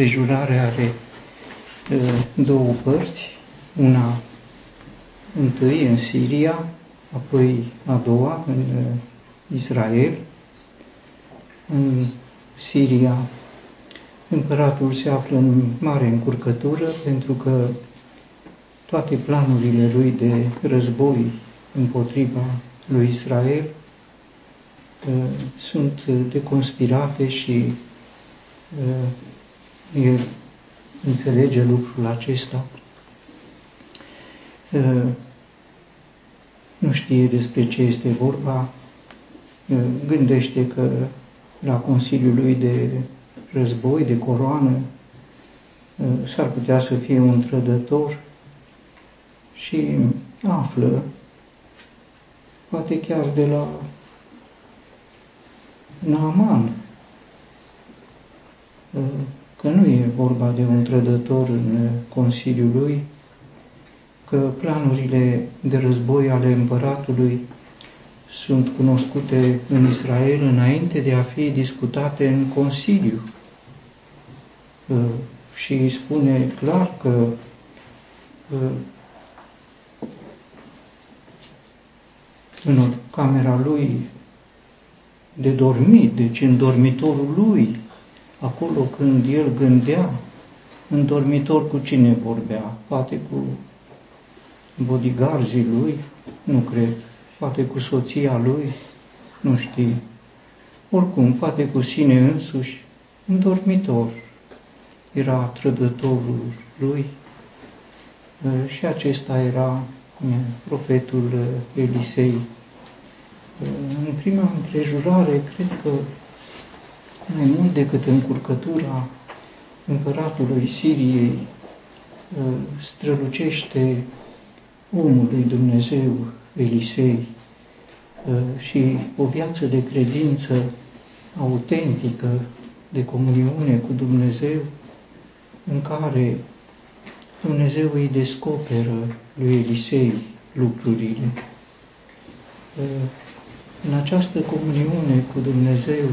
împrejurare are două părți, una întâi în Siria, apoi a doua în Israel. În Siria împăratul se află în mare încurcătură pentru că toate planurile lui de război împotriva lui Israel sunt deconspirate și el înțelege lucrul acesta. Nu știe despre ce este vorba, gândește că la Consiliul lui de război, de coroană, s-ar putea să fie un trădător și află, poate chiar de la Naaman, că nu e vorba de un trădător în Consiliul lui, că planurile de război ale împăratului sunt cunoscute în Israel înainte de a fi discutate în Consiliu. Și îi spune clar că în camera lui de dormit, deci în dormitorul lui, acolo când el gândea, în dormitor cu cine vorbea? Poate cu bodyguardii lui? Nu cred. Poate cu soția lui? Nu știu. Oricum, poate cu sine însuși, în dormitor. Era trădătorul lui și acesta era profetul Elisei. În prima împrejurare, cred că mai mult decât încurcătura împăratului Siriei, strălucește omul lui Dumnezeu, Elisei, și o viață de credință autentică, de comuniune cu Dumnezeu, în care Dumnezeu îi descoperă lui Elisei lucrurile. În această comuniune cu Dumnezeu,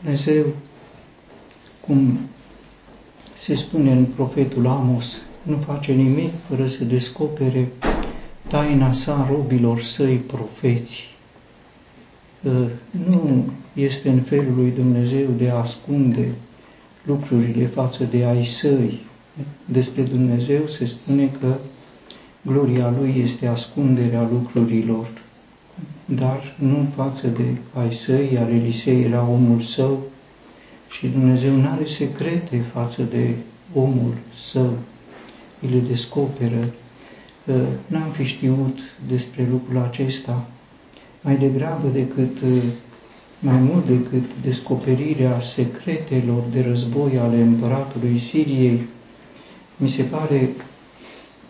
Dumnezeu, cum se spune în profetul Amos, nu face nimic fără să descopere taina sa robilor săi profeți. Nu este în felul lui Dumnezeu de a ascunde lucrurile față de ai săi. Despre Dumnezeu se spune că gloria Lui este ascunderea lucrurilor, dar nu față de ai săi, iar Elisei era omul său și Dumnezeu nu are secrete față de omul său. Îi le descoperă. N-am fi știut despre lucrul acesta mai degrabă decât mai mult decât descoperirea secretelor de război ale împăratului Siriei, mi se pare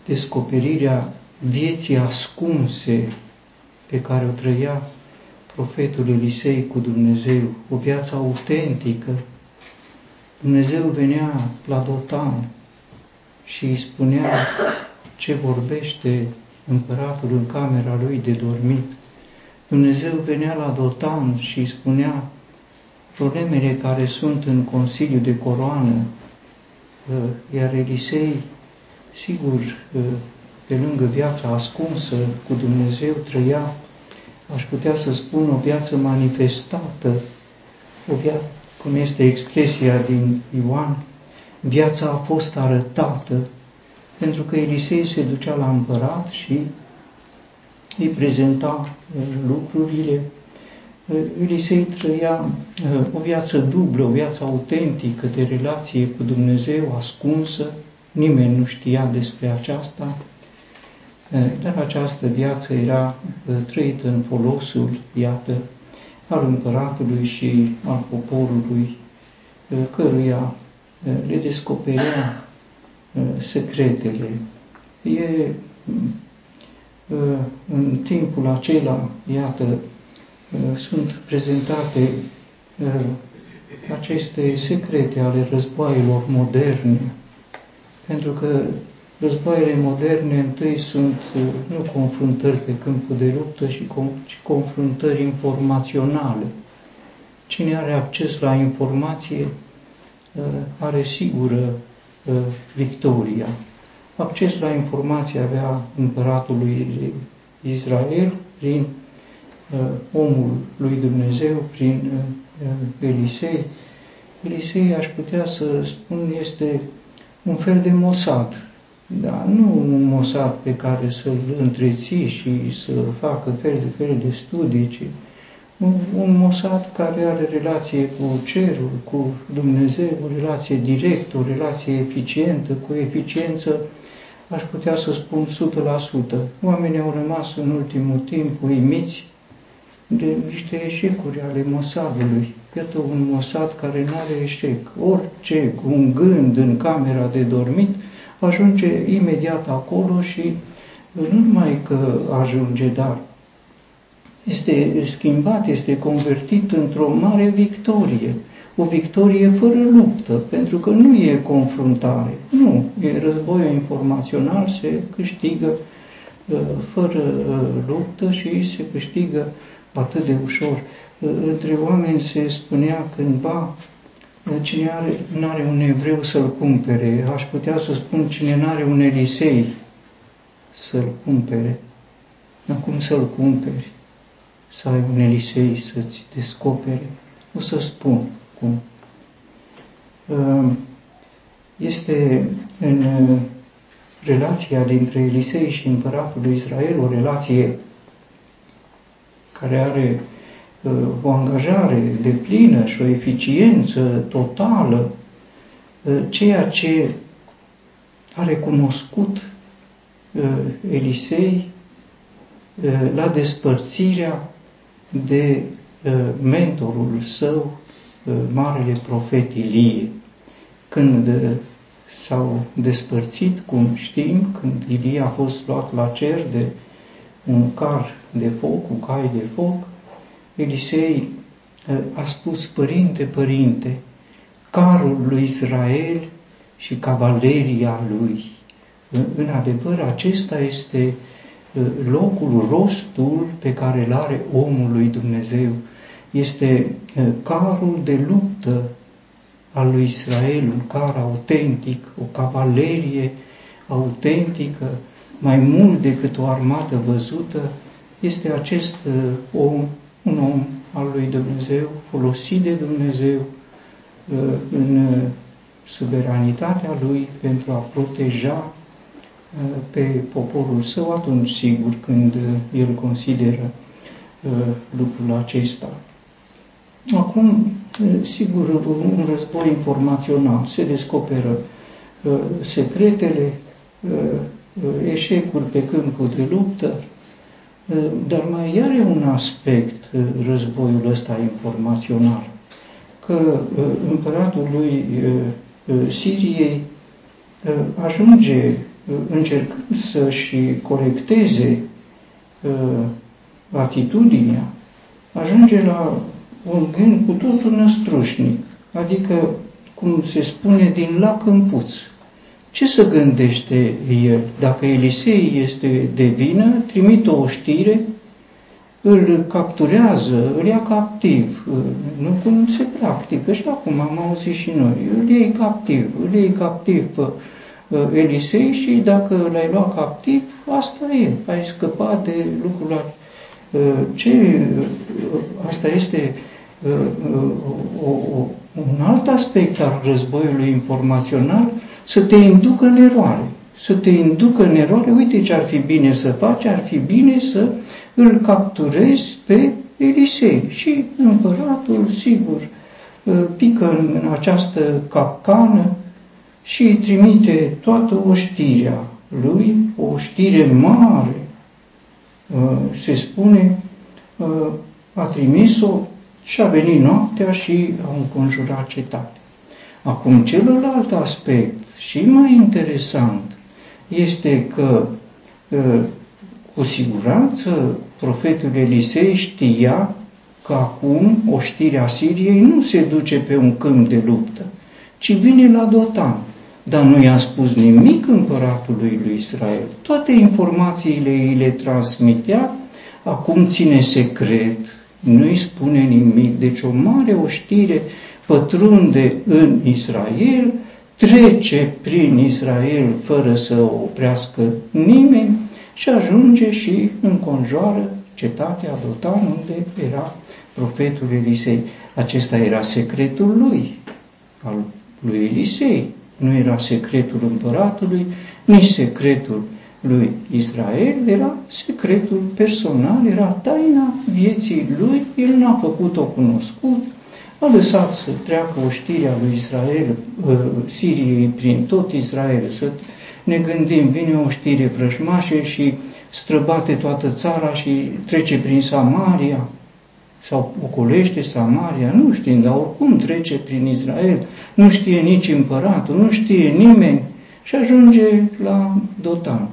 descoperirea vieții ascunse pe care o trăia profetul Elisei cu Dumnezeu, o viață autentică. Dumnezeu venea la Dotan și îi spunea ce vorbește împăratul în camera lui de dormit. Dumnezeu venea la Dotan și îi spunea problemele care sunt în Consiliu de Coroană, iar Elisei, sigur, pe lângă viața ascunsă cu Dumnezeu, trăia, aș putea să spun, o viață manifestată, o viață, cum este expresia din Ioan, viața a fost arătată, pentru că Elisei se ducea la împărat și îi prezenta uh, lucrurile. Uh, Elisei trăia uh, o viață dublă, o viață autentică de relație cu Dumnezeu, ascunsă, nimeni nu știa despre aceasta, dar această viață era trăită în folosul, iată, al împăratului și al poporului, căruia le descoperea secretele. E în timpul acela, iată, sunt prezentate aceste secrete ale războaielor moderne, pentru că războaiele moderne întâi sunt nu confruntări pe câmpul de luptă, ci confruntări informaționale. cine are acces la informație are sigură victoria. Acces la informație avea împăratul lui Israel prin omul lui Dumnezeu, prin Elisei. Elisei, aș putea să spun, este un fel de Mossad, da, nu un Mossad pe care să-l întreții și să facă fel de fel de studii, ci un, un Mossad care are relație cu cerul, cu Dumnezeu, o relație directă, o relație eficientă, cu eficiență, aș putea să spun 100%. Oamenii au rămas în ultimul timp uimiți de niște eșecuri ale Mossadului. Iată un Mossad care nu are eșec. Orice, cu un gând în camera de dormit, ajunge imediat acolo și nu numai că ajunge, dar este schimbat, este convertit într-o mare victorie. O victorie fără luptă, pentru că nu e confruntare. Nu, e războiul informațional, se câștigă uh, fără uh, luptă și se câștigă atât de ușor. Uh, între oameni se spunea cândva, cine are, nu are un evreu să-l cumpere, aș putea să spun cine nu are un Elisei să-l cumpere. Acum să-l cumperi, să ai un Elisei să-ți descopere. O să spun cum. Este în relația dintre Elisei și împăratul lui Israel o relație care are uh, o angajare de plină și o eficiență totală, uh, ceea ce a recunoscut uh, Elisei la despărțirea de mentorul său, marele profet Ilie. Când s-au despărțit, cum știm, când Ilie a fost luat la cer de un car de foc, cu cai de foc, Elisei eh, a spus, Părinte, Părinte, carul lui Israel și cavaleria lui. În adevăr, acesta este eh, locul, rostul pe care îl are omul lui Dumnezeu. Este eh, carul de luptă al lui Israel, un car autentic, o cavalerie autentică, mai mult decât o armată văzută, este acest uh, om, un om al lui Dumnezeu, folosit de Dumnezeu uh, în uh, suveranitatea lui pentru a proteja pe poporul său atunci, sigur, când el consideră lucrul acesta. Acum, sigur, un război informațional se descoperă secretele, eșecuri pe câmpul de luptă, dar mai are un aspect războiul ăsta informațional, că împăratul lui Siriei ajunge încercând să-și corecteze atitudinea, ajunge la un gând cu totul năstrușnic, adică, cum se spune, din lac în puț. Ce să gândește el? Dacă Elisei este de vină, trimite o știre, îl capturează, îl ia captiv. Nu cum se practică și acum am auzit și noi. Îl iei captiv, îl iei captiv pe uh, Elisei și dacă l-ai luat captiv, asta e, ai scăpat de lucrul uh, ce uh, asta este o, o, un alt aspect al războiului informațional să te inducă în eroare. Să te inducă în eroare, uite ce ar fi bine să faci, ar fi bine să îl capturezi pe Elisei. Și împăratul, sigur, ă, pică în această capcană și îi trimite toată oștirea lui, o știre mare, ă, se spune, ă, a trimis-o și a venit noaptea și a înconjurat cetatea. Acum, celălalt aspect și mai interesant este că ă, cu siguranță profetul Elisei știa că acum oștirea Siriei nu se duce pe un câmp de luptă, ci vine la Dotan. Dar nu i-a spus nimic împăratului lui Israel. Toate informațiile îi le transmitea, acum ține secret nu-i spune nimic. Deci o mare oștire pătrunde în Israel, trece prin Israel fără să o oprească nimeni și ajunge și înconjoară cetatea Dotan unde era profetul Elisei. Acesta era secretul lui, al lui Elisei. Nu era secretul împăratului, nici secretul lui Israel, era secretul personal, era taina vieții lui, el n-a făcut-o cunoscut, a lăsat să treacă oștirea lui Israel, uh, Siriei prin tot Israel, să ne gândim, vine o știre vrăjmașă și străbate toată țara și trece prin Samaria, sau ocolește Samaria, nu știm, dar oricum trece prin Israel, nu știe nici împăratul, nu știe nimeni și ajunge la Dotan.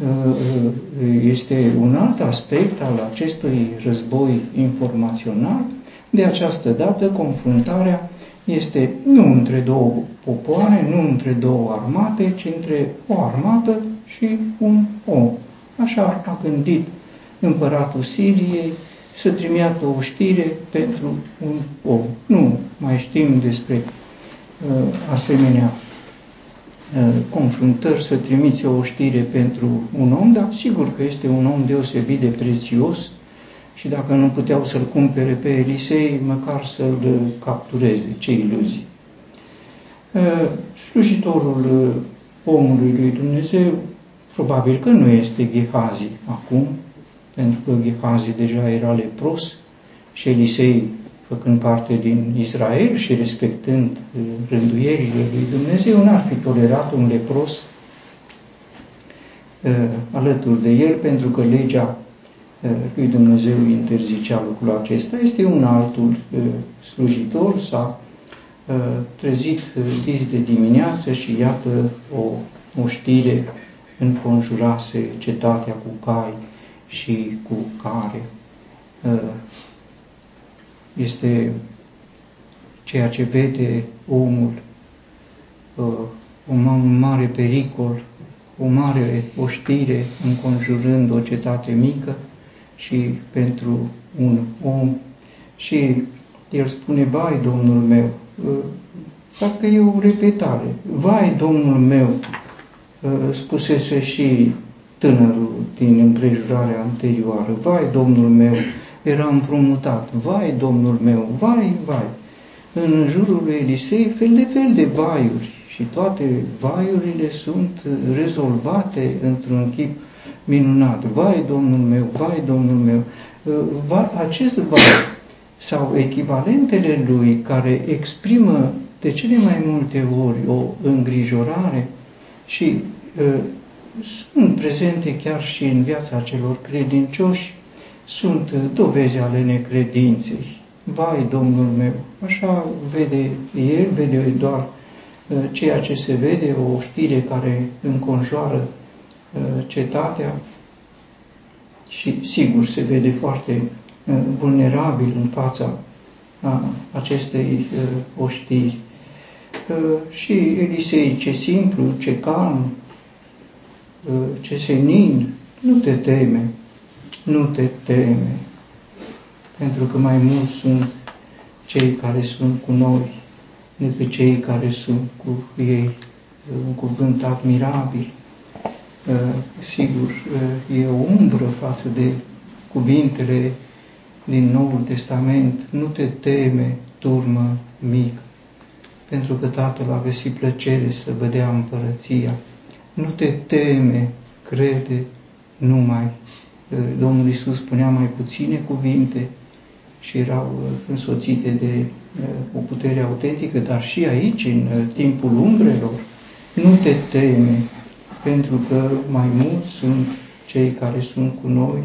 Uh, uh, este un alt aspect al acestui război informațional. De această dată, confruntarea este nu între două popoare, nu între două armate, ci între o armată și un om. Așa a gândit împăratul Siriei să trimiată o știre pentru un om. Nu mai știm despre uh, asemenea uh, confruntări, să trimiți o știre pentru un om, dar sigur că este un om deosebit de prețios și dacă nu puteau să-l cumpere pe Elisei, măcar să-l captureze, ce iluzii. Uh, slujitorul uh, omului lui Dumnezeu, probabil că nu este Gehazi acum, pentru că Gehazi deja era lepros și Elisei, făcând parte din Israel și respectând uh, rânduierile lui Dumnezeu, n-ar fi tolerat un lepros uh, alături de el, pentru că legea uh, lui Dumnezeu interzicea lucrul acesta. Este un altul slujitor, s-a trezit dis de dimineață și iată o, o știre înconjurase cetatea cu cai și cu care uh, este ceea ce vede omul, uh, un mare pericol, o mare oștire înconjurând o cetate mică și pentru un om. Și el spune, vai, Domnul meu, uh, parcă e o repetare, vai, Domnul meu, spusese și tânărul din împrejurarea anterioară. Vai, Domnul meu, era împrumutat. Vai, Domnul meu, vai, vai. În jurul lui Elisei fel de fel de vaiuri și toate vaiurile sunt rezolvate într-un chip minunat. Vai, Domnul meu, vai, Domnul meu. Va, acest vai sau echivalentele lui care exprimă de cele mai multe ori o îngrijorare și sunt prezente chiar și în viața celor credincioși, sunt dovezi ale necredinței. Vai, Domnul meu, așa vede el, vede doar uh, ceea ce se vede, o știre care înconjoară uh, cetatea și sigur se vede foarte uh, vulnerabil în fața acestei oștiri. Și Elisei, ce simplu, ce calm, ce senin, nu te teme, nu te teme, pentru că mai mulți sunt cei care sunt cu noi decât cei care sunt cu ei. Un cuvânt admirabil. Sigur, e o umbră față de cuvintele din Noul Testament. Nu te teme, turmă mică, pentru că Tatăl a găsit plăcere să vedea împărăția nu te teme, crede numai. Domnul Isus spunea mai puține cuvinte și erau însoțite de o putere autentică, dar și aici, în timpul umbrelor, nu te teme, pentru că mai mulți sunt cei care sunt cu noi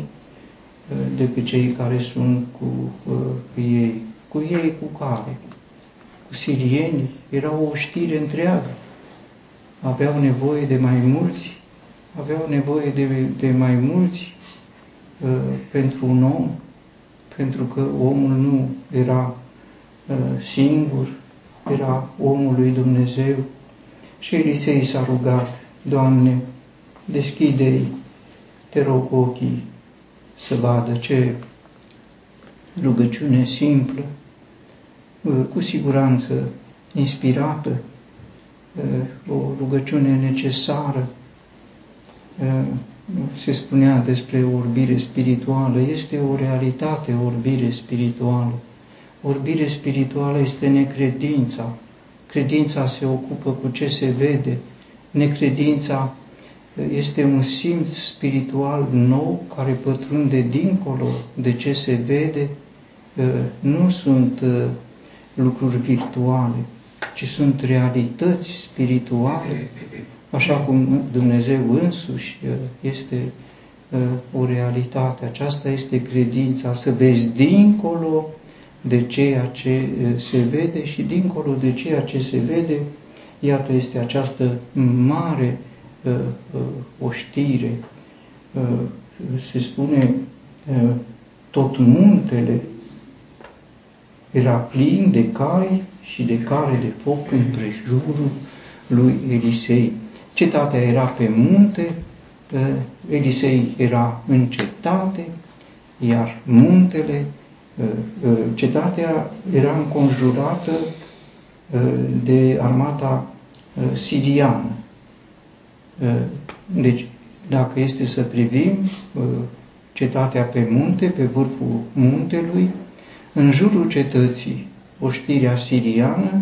decât cei care sunt cu ei. Cu ei cu care? Cu sirieni. Era o știre întreagă aveau nevoie de mai mulți, aveau nevoie de, de mai mulți uh, pentru un om, pentru că omul nu era uh, singur, era omul lui Dumnezeu. Și Elisei s-a rugat, Doamne, deschide-i, te rog ochii să vadă ce rugăciune simplă, cu siguranță inspirată, o rugăciune necesară. Se spunea despre orbire spirituală, este o realitate orbire spirituală. Orbire spirituală este necredința. Credința se ocupă cu ce se vede. Necredința este un simț spiritual nou care pătrunde dincolo de ce se vede. Nu sunt lucruri virtuale, ci sunt realități spirituale, așa cum Dumnezeu însuși este o realitate. Aceasta este credința, să vezi dincolo de ceea ce se vede și dincolo de ceea ce se vede, iată este această mare uh, uh, oștire. Uh, se spune tot muntele era plin de cai și de care de foc în prejurul lui Elisei. Cetatea era pe munte, Elisei era în cetate, iar muntele Uh, uh, cetatea era înconjurată uh, de armata siriană. Deci, dacă este să privim cetatea pe munte, pe vârful muntelui, în jurul cetății oștirea siriană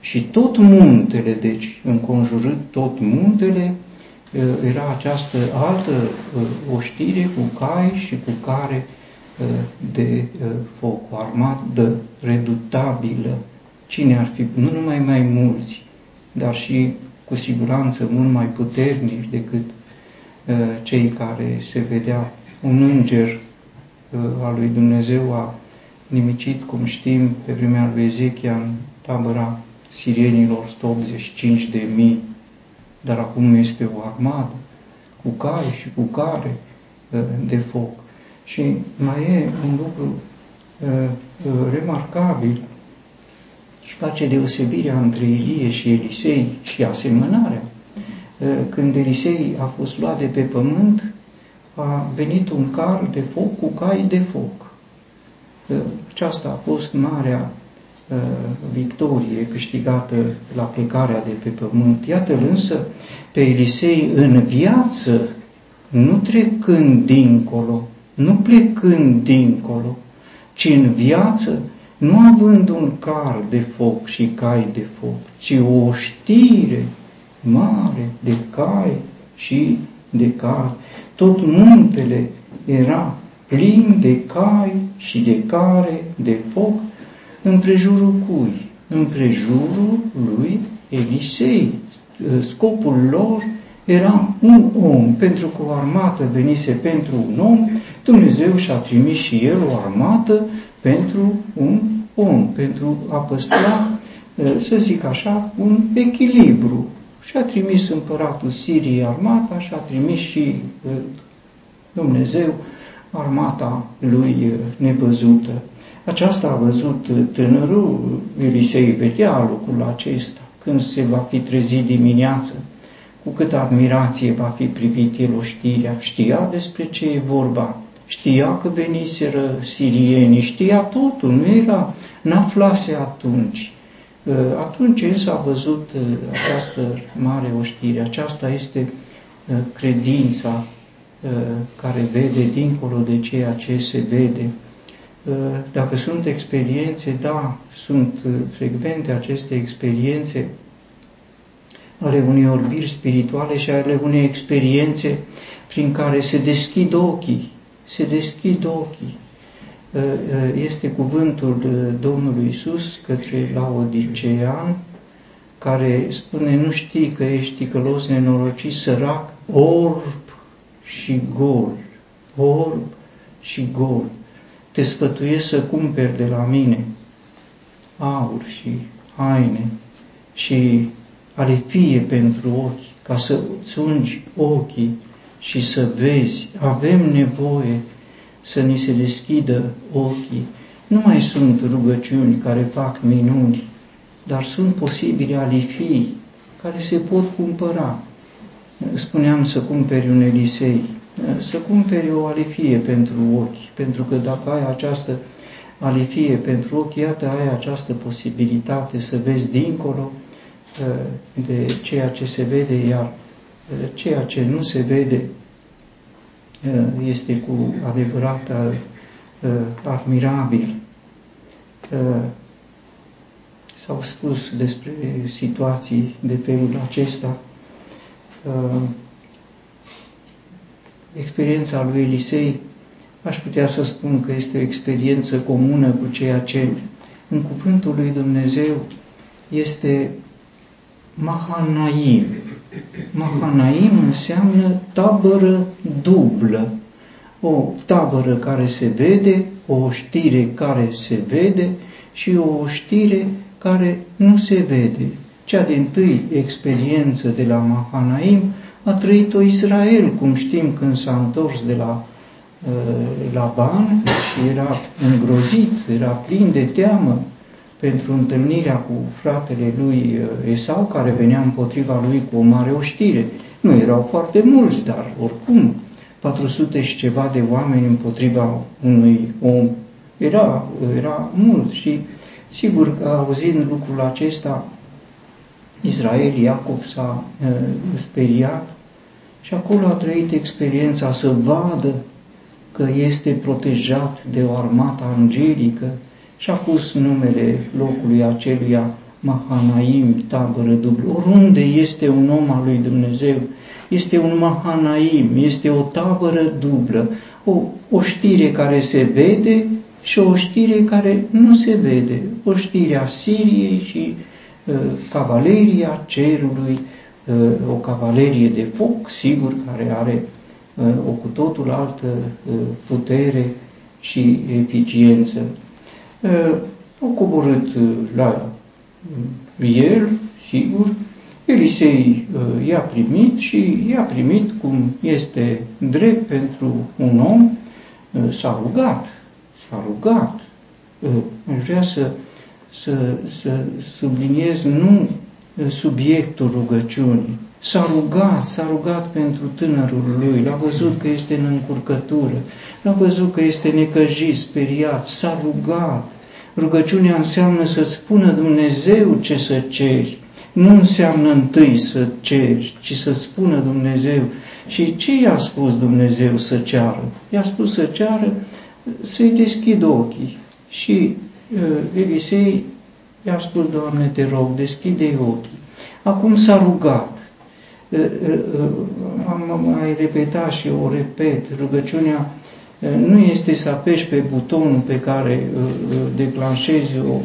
și tot muntele, deci înconjurând tot muntele, era această altă oștire cu cai și cu care de foc, o armată redutabilă. Cine ar fi? Nu numai mai mulți, dar și cu siguranță mult mai puternici decât cei care se vedea un înger al lui Dumnezeu a nimicit, cum știm, pe vremea lui Ezechia în tabăra sirienilor 185 de mii, dar acum este o armadă cu cai și cu care de foc. Și mai e un lucru uh, uh, remarcabil și face deosebirea între Ilie și Elisei și asemănarea. Uh, când Elisei a fost luat de pe pământ, a venit un car de foc cu cai de foc. Uh, aceasta a fost marea uh, victorie câștigată la plecarea de pe pământ. Iată însă pe Elisei în viață, nu trecând dincolo, nu plecând dincolo, ci în viață, nu având un car de foc și cai de foc, ci o știre mare de cai și de cai. Tot muntele era plin de cai și de care de foc, împrejurul cui? Împrejurul lui Elisei. Scopul lor era un om, pentru că o armată venise pentru un om, Dumnezeu și-a trimis și el o armată pentru un om, pentru a păstra, să zic așa, un echilibru. Și a trimis împăratul Siriei armata și a trimis și Dumnezeu armata lui nevăzută. Aceasta a văzut tânărul Elisei, vedea lucrul acesta când se va fi trezit dimineață cu câtă admirație va fi privit el oștirea, știa despre ce e vorba, știa că veniseră sirienii, știa totul, nu era, n-aflase atunci. Uh, atunci el s-a văzut uh, această mare oștire, aceasta este uh, credința care vede dincolo de ceea ce se vede. Dacă sunt experiențe, da, sunt frecvente aceste experiențe ale unei orbiri spirituale și ale unei experiențe prin care se deschid ochii, se deschid ochii. Ă, ă, este cuvântul Domnului Isus către Laodicean, care spune, nu știi că ești ticălos, nenorocit, sărac, orb și gol, orb și gol. Te sfătuiesc să cumperi de la mine aur și haine și ale fie pentru ochi, ca să îți ungi ochii și să vezi. Avem nevoie să ni se deschidă ochii. Nu mai sunt rugăciuni care fac minuni, dar sunt posibile alifii care se pot cumpăra. Spuneam să cumperi un Elisei, să cumperi o alifie pentru ochi, pentru că dacă ai această a le fie pentru ochi, iată, ai această posibilitate să vezi dincolo de ceea ce se vede, iar ceea ce nu se vede este cu adevărat admirabil. S-au spus despre situații de felul acesta. Experiența lui Elisei, aș putea să spun că este o experiență comună cu ceea ce în cuvântul lui Dumnezeu este Mahanaim. Mahanaim înseamnă tabără dublă. O tabără care se vede, o știre care se vede și o știre care nu se vede. Cea din tâi experiență de la Mahanaim a trăit-o Israel, cum știm când s-a întors de la uh, Ban și era îngrozit, era plin de teamă pentru întâlnirea cu fratele lui uh, Esau, care venea împotriva lui cu o mare oștire. Nu erau foarte mulți, dar oricum 400 și ceva de oameni împotriva unui om era, era mult și sigur că auzind lucrul acesta, Israel, Iacov s-a uh, speriat și acolo a trăit experiența să vadă că este protejat de o armată angelică și a pus numele locului aceluia Mahanaim, tabără dublu. Oriunde este un om al lui Dumnezeu, este un Mahanaim, este o tabără dublă, o, o știre care se vede și o știre care nu se vede, o știre a Siriei și uh, cavaleria cerului, uh, o cavalerie de foc, sigur, care are uh, o cu totul altă uh, putere și eficiență. Uh, au coborât uh, la el, sigur, Elisei uh, i-a primit și i-a primit cum este drept pentru un om, s-a rugat, s-a rugat. Aș vrea să, să, să subliniez nu subiectul rugăciunii. S-a rugat, s-a rugat pentru tânărul lui, l-a văzut că este în încurcătură, l-a văzut că este necăjit, speriat, s-a rugat. Rugăciunea înseamnă să spună Dumnezeu ce să ceri. Nu înseamnă întâi să ceri, ci să spună Dumnezeu. Și ce i-a spus Dumnezeu să ceară? I-a spus să ceară să-i deschid ochii. Și uh, Elisei i-a spus, Doamne, te rog, deschide ochii. Acum s-a rugat. Uh, uh, uh, am mai repetat și o repet, rugăciunea nu este să apeși pe butonul pe care declanșezi o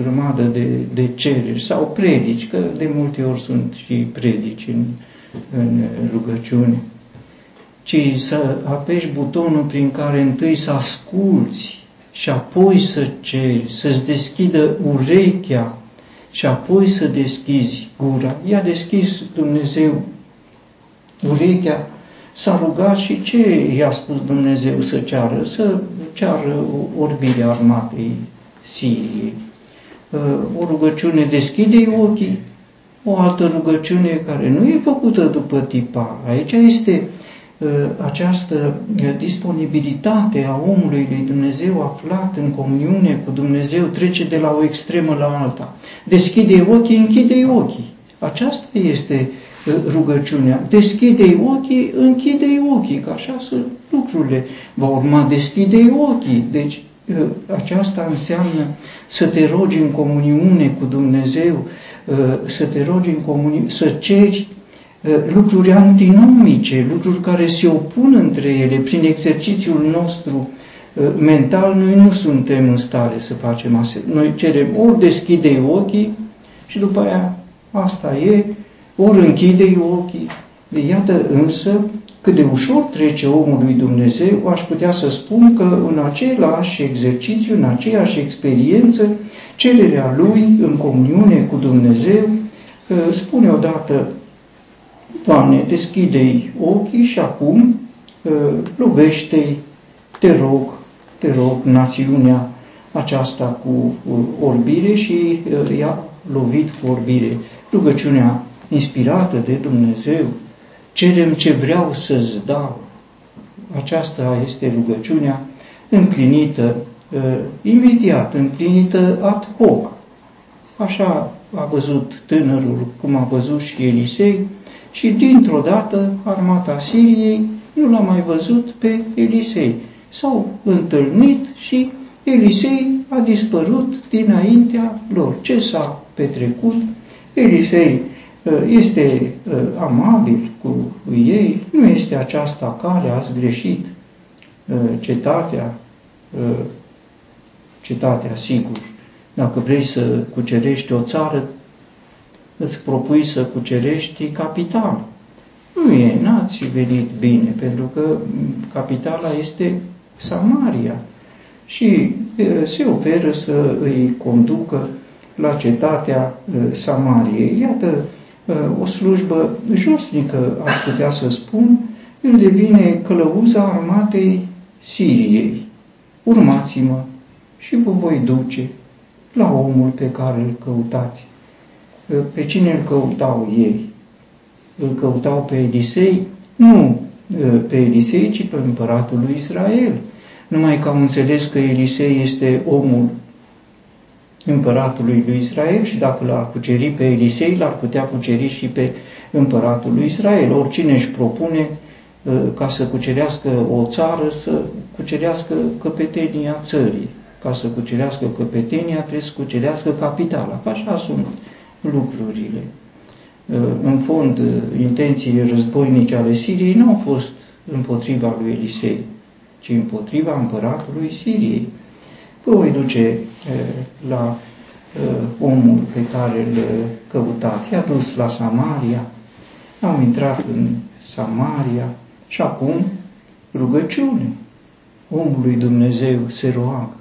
grămadă de, de cereri sau predici, că de multe ori sunt și predici în, în rugăciune, ci să apeși butonul prin care întâi să asculți și apoi să ceri, să-ți deschidă urechea și apoi să deschizi gura. I-a deschis Dumnezeu urechea s-a rugat și ce i-a spus Dumnezeu să ceară? Să ceară orbirea armatei Siriei. Uh, o rugăciune deschide ochii, o altă rugăciune care nu e făcută după tipar. Aici este uh, această disponibilitate a omului lui Dumnezeu aflat în comuniune cu Dumnezeu trece de la o extremă la alta. Deschide ochii, închide ochii. Aceasta este uh, rugăciunea. Deschide-i ochii, închide-i ochii, că așa sunt lucrurile. Va urma deschide-i ochii. Deci ă, aceasta înseamnă să te rogi în comuniune cu Dumnezeu, ă, să te rogi în comuniune, să ceri ă, lucruri antinomice, lucruri care se opun între ele prin exercițiul nostru mental, noi nu suntem în stare să facem asta. Noi cerem ori deschide ochii și după aia asta e, ori închide ochii. Iată însă cât de ușor trece omul lui Dumnezeu, aș putea să spun că în același exercițiu, în aceeași experiență, cererea lui în comuniune cu Dumnezeu, spune odată, Doamne, deschide-i ochii și acum lovește-i, te rog, te rog, națiunea aceasta cu orbire și i-a lovit cu orbire. Rugăciunea inspirată de Dumnezeu, cerem ce vreau să-ți dau. Aceasta este rugăciunea înclinită imediat, împlinită ad hoc. Așa a văzut tânărul, cum a văzut și Elisei, și dintr-o dată armata Siriei nu l-a mai văzut pe Elisei. S-au întâlnit și Elisei a dispărut dinaintea lor. Ce s-a petrecut? Elisei uh, este uh, amabil cu ei, nu este aceasta care ați greșit uh, cetatea, cetatea, sigur. Dacă vrei să cucerești o țară, îți propui să cucerești capital. Nu e, n-ați venit bine, pentru că capitala este Samaria și se oferă să îi conducă la cetatea Samariei. Iată, o slujbă josnică, aș putea să spun, el devine călăuza armatei Siriei. Urmați-mă și vă voi duce la omul pe care îl căutați. Pe cine îl căutau ei? Îl căutau pe Elisei? Nu pe Elisei, ci pe împăratul lui Israel. Numai că au înțeles că Elisei este omul împăratului lui Israel și dacă l-ar cuceri pe Elisei, l-ar putea cuceri și pe împăratul lui Israel. Oricine își propune ca să cucerească o țară, să cucerească căpetenia țării ca să cucerească căpetenia, trebuie să cucerească capitala. Așa sunt lucrurile. Uh, în fond, uh, intențiile războinice ale Siriei nu au fost împotriva lui Elisei, ci împotriva împăratului Siriei. Vă voi duce uh, la omul pe care îl căutați. I-a dus la Samaria, am intrat în Samaria și acum rugăciune. Omul lui Dumnezeu se roagă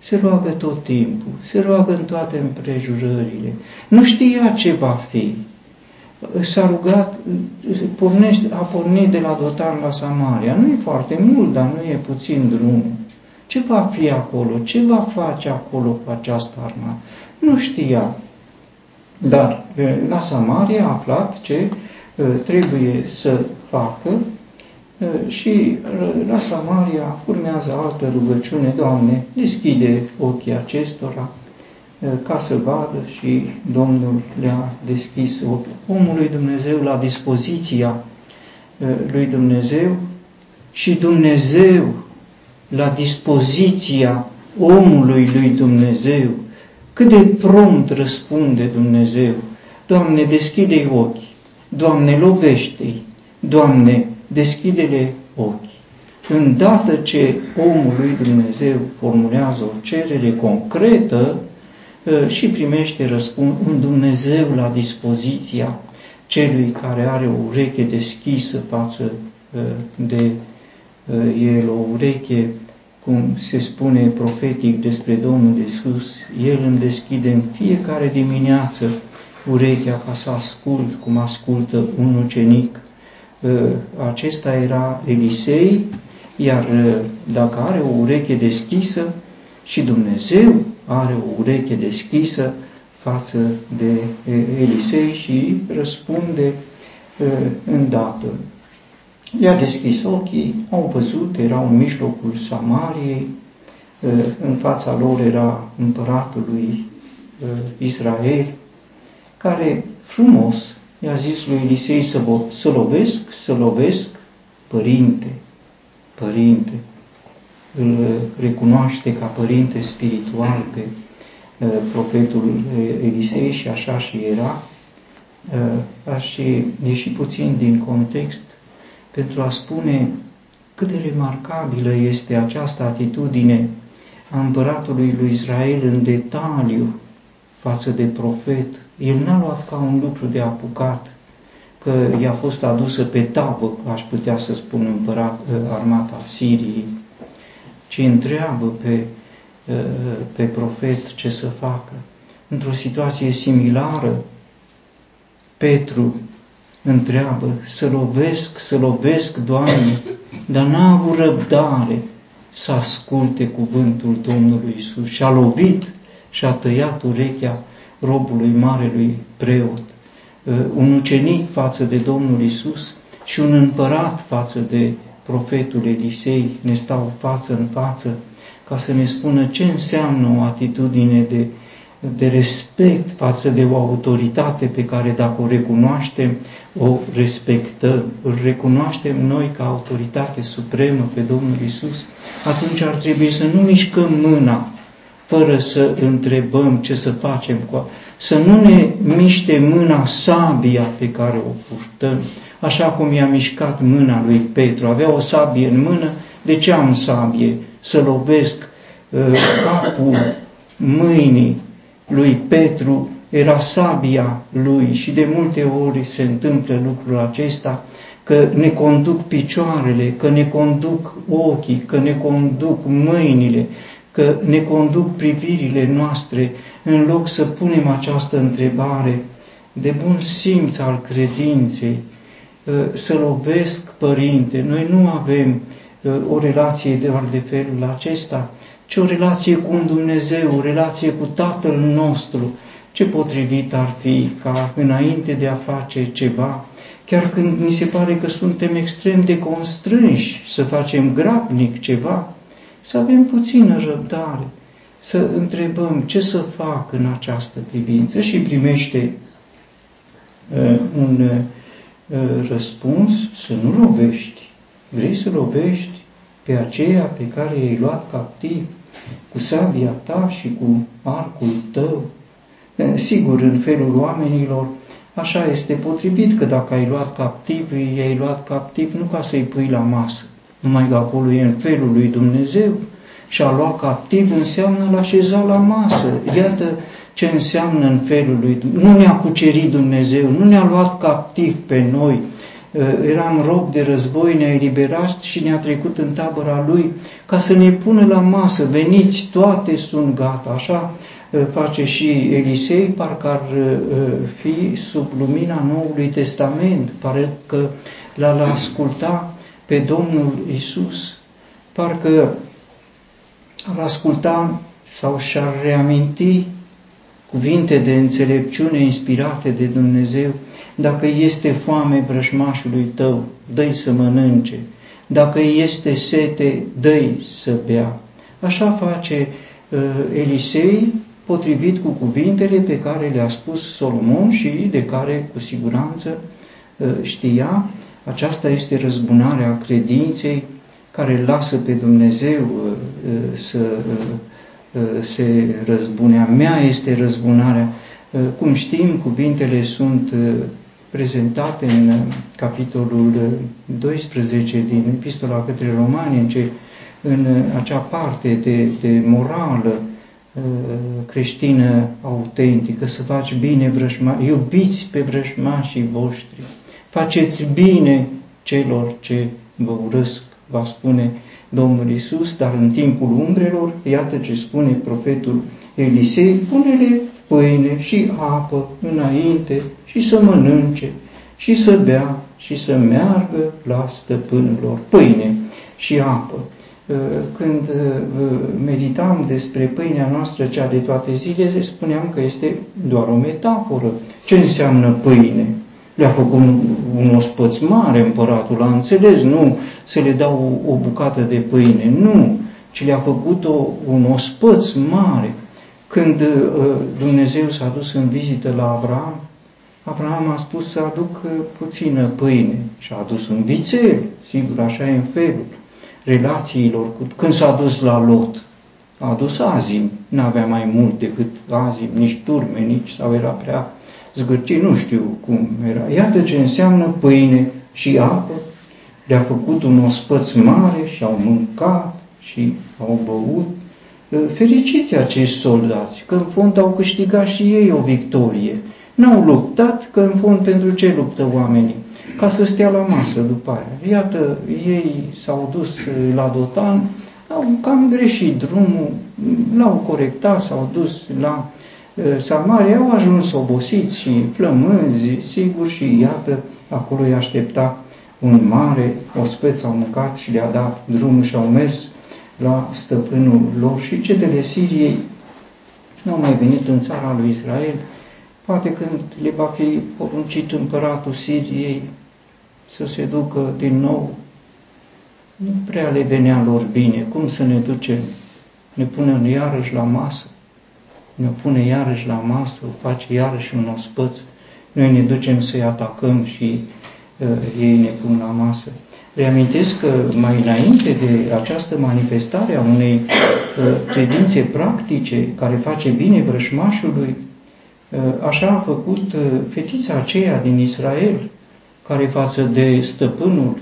se roagă tot timpul, se roagă în toate împrejurările. Nu știa ce va fi. S-a rugat, pornește, a pornit de la Dotan la Samaria. Nu e foarte mult, dar nu e puțin drum. Ce va fi acolo? Ce va face acolo cu această armă? Nu știa. Dar la Samaria a aflat ce trebuie să facă și la Samaria urmează altă rugăciune, Doamne, deschide ochii acestora ca să vadă și Domnul le-a deschis ochii. Omul lui Dumnezeu la dispoziția lui Dumnezeu și Dumnezeu la dispoziția omului lui Dumnezeu. Cât de prompt răspunde Dumnezeu. Doamne, deschide-i ochii. Doamne, lovește-i. Doamne, deschide-le ochii. Îndată ce omul lui Dumnezeu formulează o cerere concretă ă, și primește răspuns, un Dumnezeu la dispoziția celui care are o ureche deschisă față ă, de ă, el, o ureche, cum se spune profetic despre Domnul Iisus, El îmi deschide în fiecare dimineață urechea ca să ascult cum ascultă un ucenic acesta era Elisei, iar dacă are o ureche deschisă și Dumnezeu are o ureche deschisă față de Elisei și răspunde îndată. I-a deschis ochii, au văzut, erau în mijlocul Samariei, în fața lor era împăratul lui Israel, care frumos i-a zis lui Elisei să, să lovesc, să lovesc, părinte, părinte. Îl recunoaște ca părinte spiritual pe uh, profetul Elisei și așa și era. Uh, aș ieși puțin din context pentru a spune cât de remarcabilă este această atitudine a împăratului lui Israel în detaliu față de profet. El n-a luat ca un lucru de apucat, că i-a fost adusă pe tavă, aș putea să spun, împărat, ă, armata Siriei, ci întreabă pe, ă, pe profet ce să facă. Într-o situație similară, Petru întreabă, să lovesc, să lovesc, Doamne, dar n-a avut răbdare să asculte cuvântul Domnului Isus și a lovit și a tăiat urechea robului marelui preot, uh, un ucenic față de Domnul Isus și un împărat față de profetul Elisei ne stau față în față ca să ne spună ce înseamnă o atitudine de, de respect față de o autoritate pe care dacă o recunoaștem, o respectăm, îl recunoaștem noi ca autoritate supremă pe Domnul Isus, atunci ar trebui să nu mișcăm mâna fără să întrebăm ce să facem cu să nu ne miște mâna sabia pe care o purtăm, așa cum i-a mișcat mâna lui Petru. Avea o sabie în mână, de ce am sabie? Să lovesc uh, capul mâinii lui Petru, era sabia lui și de multe ori se întâmplă lucrul acesta, că ne conduc picioarele, că ne conduc ochii, că ne conduc mâinile, că ne conduc privirile noastre, în loc să punem această întrebare de bun simț al credinței, ă, să lovesc Părinte. Noi nu avem ă, o relație doar de felul acesta, ci o relație cu un Dumnezeu, o relație cu Tatăl nostru. Ce potrivit ar fi ca înainte de a face ceva, chiar când mi se pare că suntem extrem de constrânși să facem grabnic ceva, să avem puțină răbdare, să întrebăm ce să fac în această privință și primește uh, un uh, răspuns să nu lovești. Vrei să lovești pe aceea pe care i-ai luat captiv cu sabia ta și cu arcul tău. Uh, sigur, în felul oamenilor, așa este potrivit că dacă ai luat captiv, i-ai luat captiv nu ca să-i pui la masă, numai că acolo e în felul lui Dumnezeu și a lua captiv înseamnă la așeza la masă. Iată ce înseamnă în felul lui Nu ne-a cucerit Dumnezeu, nu ne-a luat captiv pe noi, ă, eram rob de război, ne-a eliberat și ne-a trecut în tabăra lui ca să ne pună la masă, veniți, toate sunt gata, așa ă, face și Elisei, parcă ar ă, fi sub lumina Noului Testament, pare că l-a asculta pe Domnul Isus, parcă ar asculta sau și-ar reaminti cuvinte de înțelepciune inspirate de Dumnezeu, dacă este foame vrășmașului tău, dă să mănânce, dacă este sete, dă să bea. Așa face uh, Elisei, potrivit cu cuvintele pe care le-a spus Solomon și de care cu siguranță uh, știa. Aceasta este răzbunarea credinței care lasă pe Dumnezeu uh, uh, să uh, se răzbune. A mea este răzbunarea. Cum știm, cuvintele sunt prezentate în capitolul 12 din Epistola către Romani, în, ce, în acea parte de, de morală creștină autentică, să faci bine vrăjma, iubiți pe vrăjmașii voștri, faceți bine celor ce vă urăsc va spune Domnul Isus, dar în timpul umbrelor, iată ce spune profetul Elisei, pune-le pâine și apă înainte și să mănânce și să bea și să meargă la stăpânilor. Pâine și apă. Uh, când uh, meditam despre pâinea noastră, cea de toate zilele, spuneam că este doar o metaforă. Ce înseamnă pâine? Le-a făcut un, un ospăț mare împăratul, a înțeles, nu să le dau o, o bucată de pâine, nu, ci le-a făcut o, un ospăț mare. Când uh, Dumnezeu s-a dus în vizită la Abraham, Abraham a spus să aduc uh, puțină pâine și a adus un vițel, sigur, așa e în felul relațiilor. Cu... Când s-a dus la Lot, a adus azim, n-avea mai mult decât azim, nici turme, nici sau era prea zgârcit, nu știu cum era. Iată ce înseamnă pâine și apă. Le-a făcut un ospăț mare și au mâncat și au băut. Fericiți acești soldați, că în fond au câștigat și ei o victorie. N-au luptat, că în fond pentru ce luptă oamenii? Ca să stea la masă după aia. Iată, ei s-au dus la Dotan, au cam greșit drumul, l-au corectat, s-au dus la Samaria au ajuns obosiți și flămânzi, sigur, și iată, acolo îi aștepta un mare ospeț, au mâncat și le-a dat drumul și au mers la stăpânul lor. Și cetele Siriei nu au mai venit în țara lui Israel, poate când le va fi poruncit împăratul Siriei să se ducă din nou, nu prea le venea lor bine, cum să ne ducem? Ne pune iarăși la masă, ne pune iarăși la masă, o face iarăși un ospăț, noi ne ducem să-i atacăm și uh, ei ne pun la masă. Reamintesc că mai înainte de această manifestare a unei uh, credințe practice care face bine vrășmașului, uh, așa a făcut uh, fetița aceea din Israel, care față de stăpânul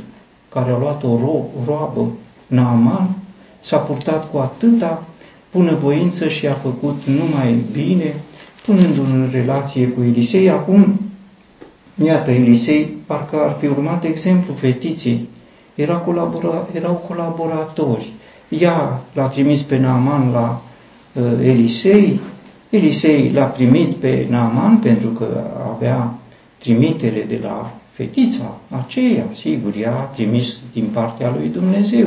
care a luat o, ro- o roabă, Naaman, s-a purtat cu atâta bunăvoință și a făcut numai bine, punându-l în relație cu Elisei. Acum, iată, Elisei parcă ar fi urmat exemplu fetiței. Era colabora, erau colaboratori. Ea l-a trimis pe Naaman la uh, Elisei, Elisei l-a primit pe Naaman pentru că avea trimitere de la fetița aceea, sigur, ea a trimis din partea lui Dumnezeu.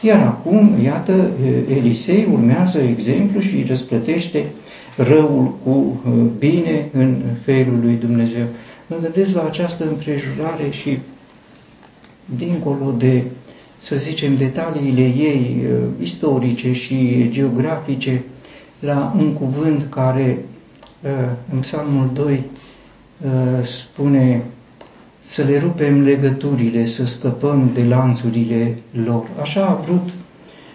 Iar acum, iată, Elisei urmează exemplu și răsplătește răul cu bine în felul lui Dumnezeu. Mă gândesc la această împrejurare și dincolo de, să zicem, detaliile ei istorice și geografice, la un cuvânt care în Psalmul 2 spune să le rupem legăturile, să scăpăm de lanțurile lor. Așa a vrut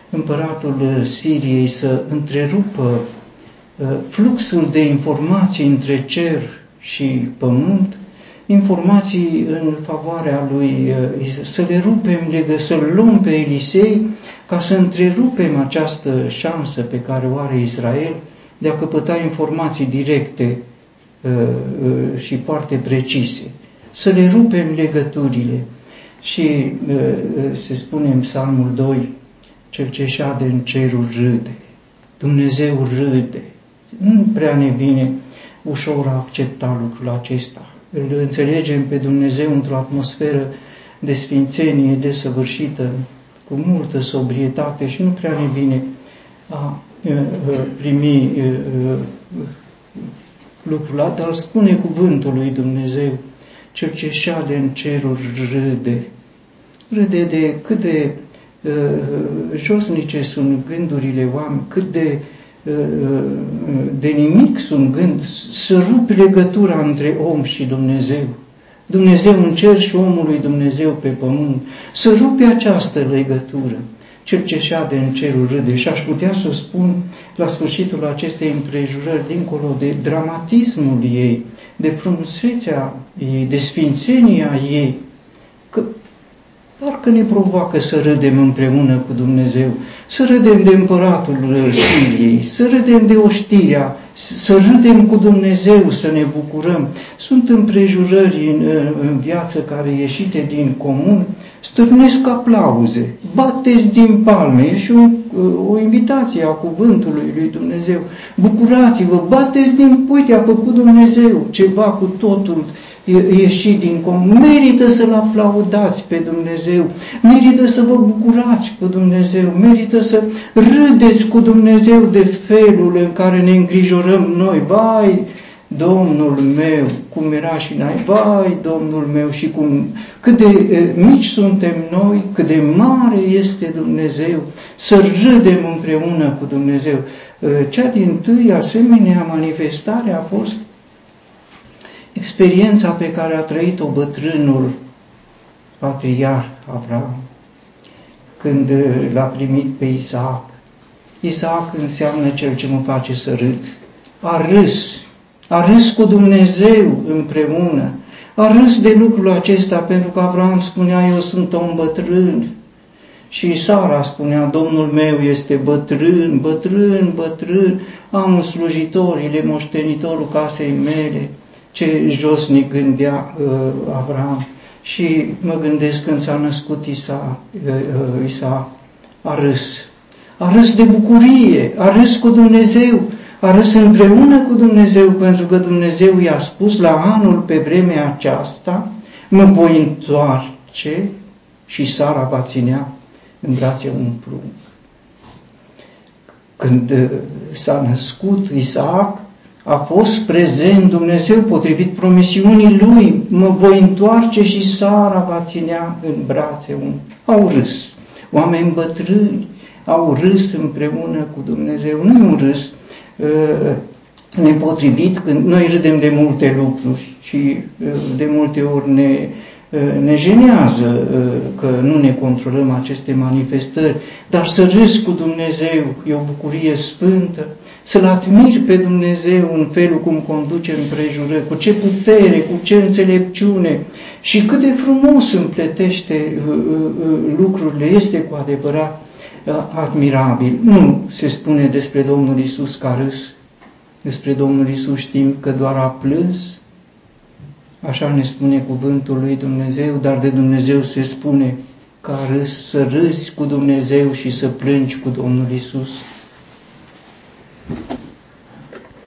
împăratul Siriei să întrerupă uh, fluxul de informații între cer și pământ, informații în favoarea lui, uh, să le rupem, să-l luăm pe Elisei, ca să întrerupem această șansă pe care o are Israel de a căpăta informații directe uh, și foarte precise să le rupem legăturile. Și uh, uh, se spune în Psalmul 2, cel ce șade în cerul râde, Dumnezeu râde. Nu prea ne vine ușor a accepta lucrul acesta. Îl înțelegem pe Dumnezeu într-o atmosferă de sfințenie desăvârșită, cu multă sobrietate și nu prea ne vine a uh, primi lucrul ăla, dar spune cuvântul lui Dumnezeu cel ce șade în ceruri râde. Râde de cât de uh, josnice sunt gândurile oameni, cât de, uh, uh, de nimic sunt gând, să rup legătura între om și Dumnezeu. Dumnezeu în cer și omului Dumnezeu pe pământ. Să rupe această legătură. Cel ce șade în cerul râde. Și aș putea să spun la sfârșitul acestei împrejurări, dincolo de dramatismul ei, de frumusețea ei, de sfințenia ei, că parcă ne provoacă să râdem împreună cu Dumnezeu, să râdem de împăratul Siriei, să râdem de oștirea, să râdem cu Dumnezeu, să ne bucurăm. Sunt împrejurări în, în viață care ieșite din comun, stârnesc aplauze, bateți din palme, e și o, o invitație a cuvântului lui Dumnezeu. Bucurați-vă, bateți din, uite, a făcut Dumnezeu ceva cu totul ieșit din comun. Merită să-L aplaudați pe Dumnezeu, merită să vă bucurați cu Dumnezeu, merită să râdeți cu Dumnezeu de felul în care ne îngrijorăm noi. Vai, Domnul meu, cum era și n-ai, vai, Domnul meu, și cum, cât de e, mici suntem noi, cât de mare este Dumnezeu, să râdem împreună cu Dumnezeu. Cea din tâi asemenea manifestare a fost experiența pe care a trăit-o bătrânul patriar Avram, când l-a primit pe Isaac. Isaac înseamnă cel ce mă face să râd. A râs a râs cu Dumnezeu împreună, a râs de lucrul acesta pentru că Avram spunea, eu sunt om bătrân. Și Sara spunea, Domnul meu este bătrân, bătrân, bătrân, am un slujitor, el e moștenitorul casei mele. Ce josnic gândea uh, Avram. Și mă gândesc când s-a născut Isa, uh, uh, Isa, a râs. A râs de bucurie, a râs cu Dumnezeu, a râs împreună cu Dumnezeu pentru că Dumnezeu i-a spus la anul pe vremea aceasta, mă voi întoarce și Sara va ținea în brațe un prunc. Când uh, s-a născut Isaac, a fost prezent Dumnezeu potrivit promisiunii lui, mă voi întoarce și Sara va ținea în brațe un... Au râs, oameni bătrâni, au râs împreună cu Dumnezeu. Nu e un râs uh, nepotrivit când noi râdem de multe lucruri și uh, de multe ori ne, uh, ne jenează că nu ne controlăm aceste manifestări, dar să râs cu Dumnezeu e o bucurie sfântă, să-L admiri pe Dumnezeu în felul cum conduce împrejurări, cu ce putere, cu ce înțelepciune și cât de frumos împletește lucrurile, este cu adevărat admirabil. Nu se spune despre Domnul Isus că a râs, despre Domnul Isus știm că doar a plâns, așa ne spune cuvântul lui Dumnezeu, dar de Dumnezeu se spune că a râs, să râzi cu Dumnezeu și să plângi cu Domnul Isus.